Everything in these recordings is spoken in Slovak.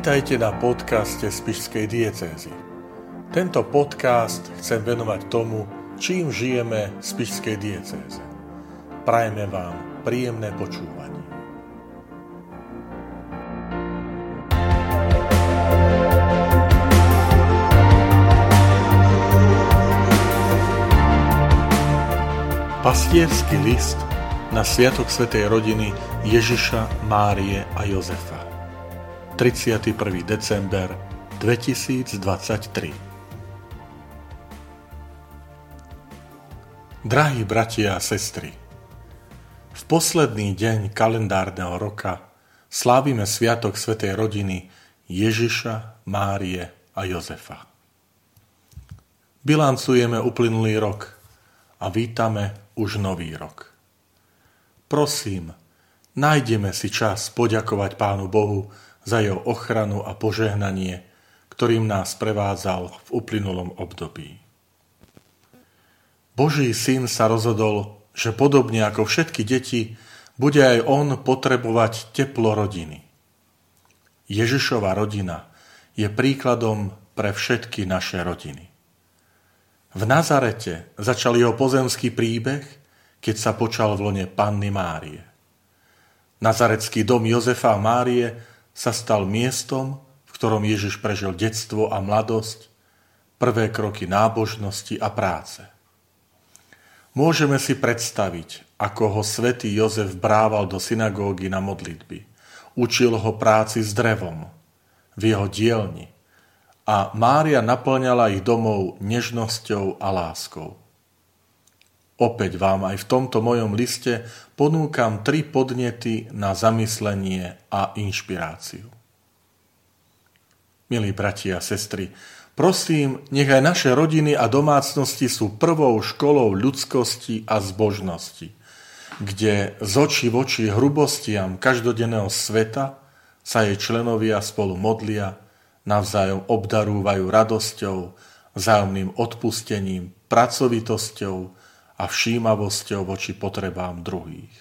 Vítajte na podcaste Spišskej diecézy. Tento podcast chcem venovať tomu, čím žijeme v Spišskej diecéze. Prajeme vám príjemné počúvanie. Pastierský list na Sviatok Svetej rodiny Ježiša, Márie a Jozefa. 31. december 2023 Drahí bratia a sestry, v posledný deň kalendárneho roka slávime Sviatok Svetej rodiny Ježiša, Márie a Jozefa. Bilancujeme uplynulý rok a vítame už nový rok. Prosím, nájdeme si čas poďakovať Pánu Bohu za jeho ochranu a požehnanie, ktorým nás prevádzal v uplynulom období. Boží syn sa rozhodol, že podobne ako všetky deti, bude aj on potrebovať teplo rodiny. Ježišova rodina je príkladom pre všetky naše rodiny. V Nazarete začal jeho pozemský príbeh, keď sa počal v lone Panny Márie. Nazarecký dom Jozefa a Márie sa stal miestom, v ktorom Ježiš prežil detstvo a mladosť, prvé kroky nábožnosti a práce. Môžeme si predstaviť, ako ho svätý Jozef brával do synagógy na modlitby. Učil ho práci s drevom, v jeho dielni, a Mária naplňala ich domov nežnosťou a láskou. Opäť vám aj v tomto mojom liste ponúkam tri podnety na zamyslenie a inšpiráciu. Milí bratia a sestry, prosím, nech aj naše rodiny a domácnosti sú prvou školou ľudskosti a zbožnosti, kde z očí v oči hrubostiam každodenného sveta sa jej členovia spolu modlia, navzájom obdarúvajú radosťou, vzájomným odpustením, pracovitosťou a všímavosťou voči potrebám druhých.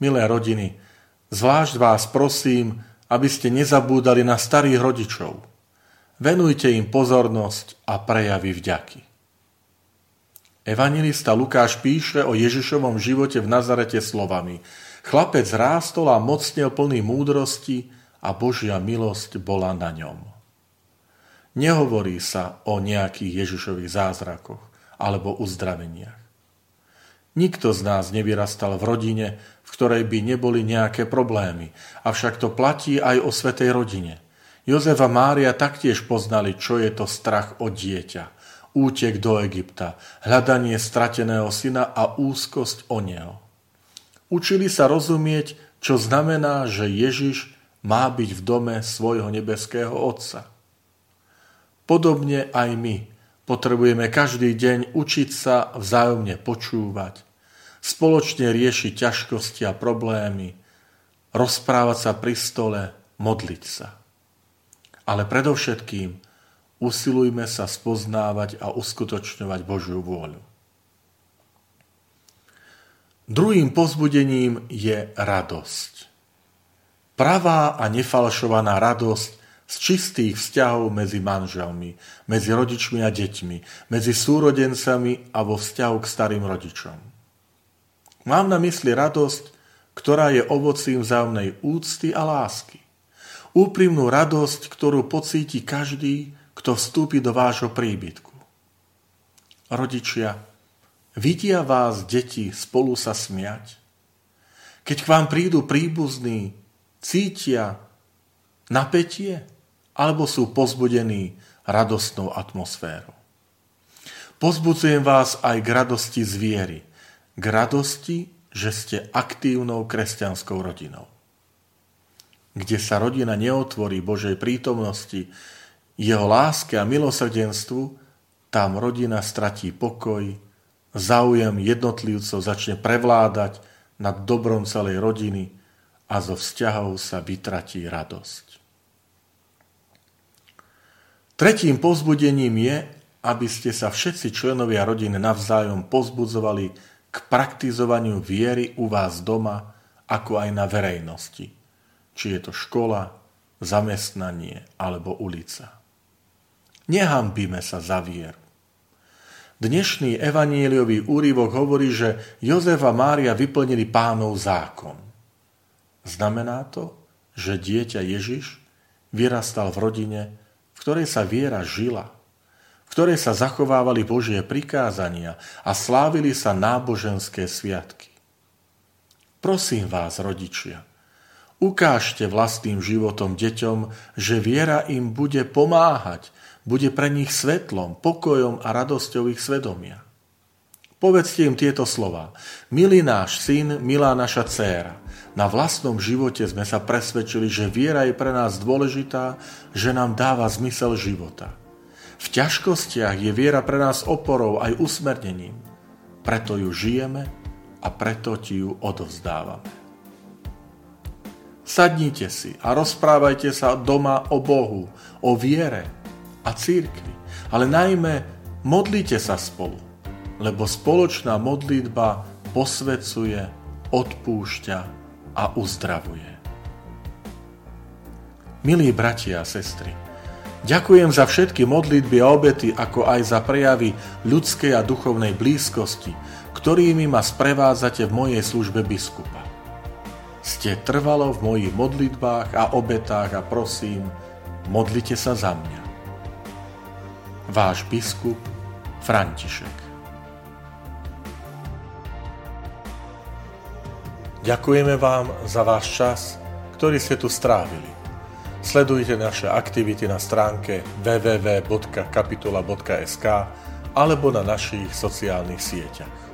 Milé rodiny, zvlášť vás prosím, aby ste nezabúdali na starých rodičov. Venujte im pozornosť a prejavy vďaky. Evangelista Lukáš píše o Ježišovom živote v Nazarete slovami Chlapec rástol a mocnel plný múdrosti, a Božia milosť bola na ňom. Nehovorí sa o nejakých Ježišových zázrakoch alebo uzdraveniach. Nikto z nás nevyrastal v rodine, v ktorej by neboli nejaké problémy, avšak to platí aj o svetej rodine. Jozef a Mária taktiež poznali, čo je to strach od dieťa, útek do Egypta, hľadanie strateného syna a úzkosť o neho. Učili sa rozumieť, čo znamená, že Ježiš má byť v dome svojho nebeského Otca. Podobne aj my potrebujeme každý deň učiť sa vzájomne počúvať, spoločne riešiť ťažkosti a problémy, rozprávať sa pri stole, modliť sa. Ale predovšetkým usilujme sa spoznávať a uskutočňovať Božiu vôľu. Druhým pozbudením je radosť pravá a nefalšovaná radosť z čistých vzťahov medzi manželmi, medzi rodičmi a deťmi, medzi súrodencami a vo vzťahu k starým rodičom. Mám na mysli radosť, ktorá je ovocím vzájomnej úcty a lásky. Úprimnú radosť, ktorú pocíti každý, kto vstúpi do vášho príbytku. Rodičia, vidia vás deti spolu sa smiať? Keď k vám prídu príbuzní, cítia napätie alebo sú pozbudení radostnou atmosférou. Pozbudzujem vás aj k radosti z viery, k radosti, že ste aktívnou kresťanskou rodinou. Kde sa rodina neotvorí Božej prítomnosti, jeho láske a milosrdenstvu, tam rodina stratí pokoj, záujem jednotlivcov začne prevládať nad dobrom celej rodiny a zo vzťahov sa vytratí radosť. Tretím pozbudením je, aby ste sa všetci členovia rodiny navzájom pozbudzovali k praktizovaniu viery u vás doma, ako aj na verejnosti. Či je to škola, zamestnanie alebo ulica. Nehambíme sa za vieru. Dnešný evaníliový úrivok hovorí, že Jozef a Mária vyplnili pánov zákon. Znamená to, že dieťa Ježiš vyrastal v rodine, v ktorej sa viera žila, v ktorej sa zachovávali Božie prikázania a slávili sa náboženské sviatky. Prosím vás, rodičia, ukážte vlastným životom deťom, že viera im bude pomáhať bude pre nich svetlom, pokojom a radosťou ich svedomia. Povedzte im tieto slova. Milý náš syn, milá naša dcéra, na vlastnom živote sme sa presvedčili, že viera je pre nás dôležitá, že nám dáva zmysel života. V ťažkostiach je viera pre nás oporou aj usmernením. Preto ju žijeme a preto ti ju odovzdávame. Sadnite si a rozprávajte sa doma o Bohu, o viere, a církvi. Ale najmä modlite sa spolu, lebo spoločná modlitba posvecuje, odpúšťa a uzdravuje. Milí bratia a sestry, ďakujem za všetky modlitby a obety, ako aj za prejavy ľudskej a duchovnej blízkosti, ktorými ma sprevádzate v mojej službe biskupa. Ste trvalo v mojich modlitbách a obetách a prosím, modlite sa za mňa váš biskup František. Ďakujeme vám za váš čas, ktorý ste tu strávili. Sledujte naše aktivity na stránke www.kapitula.sk alebo na našich sociálnych sieťach.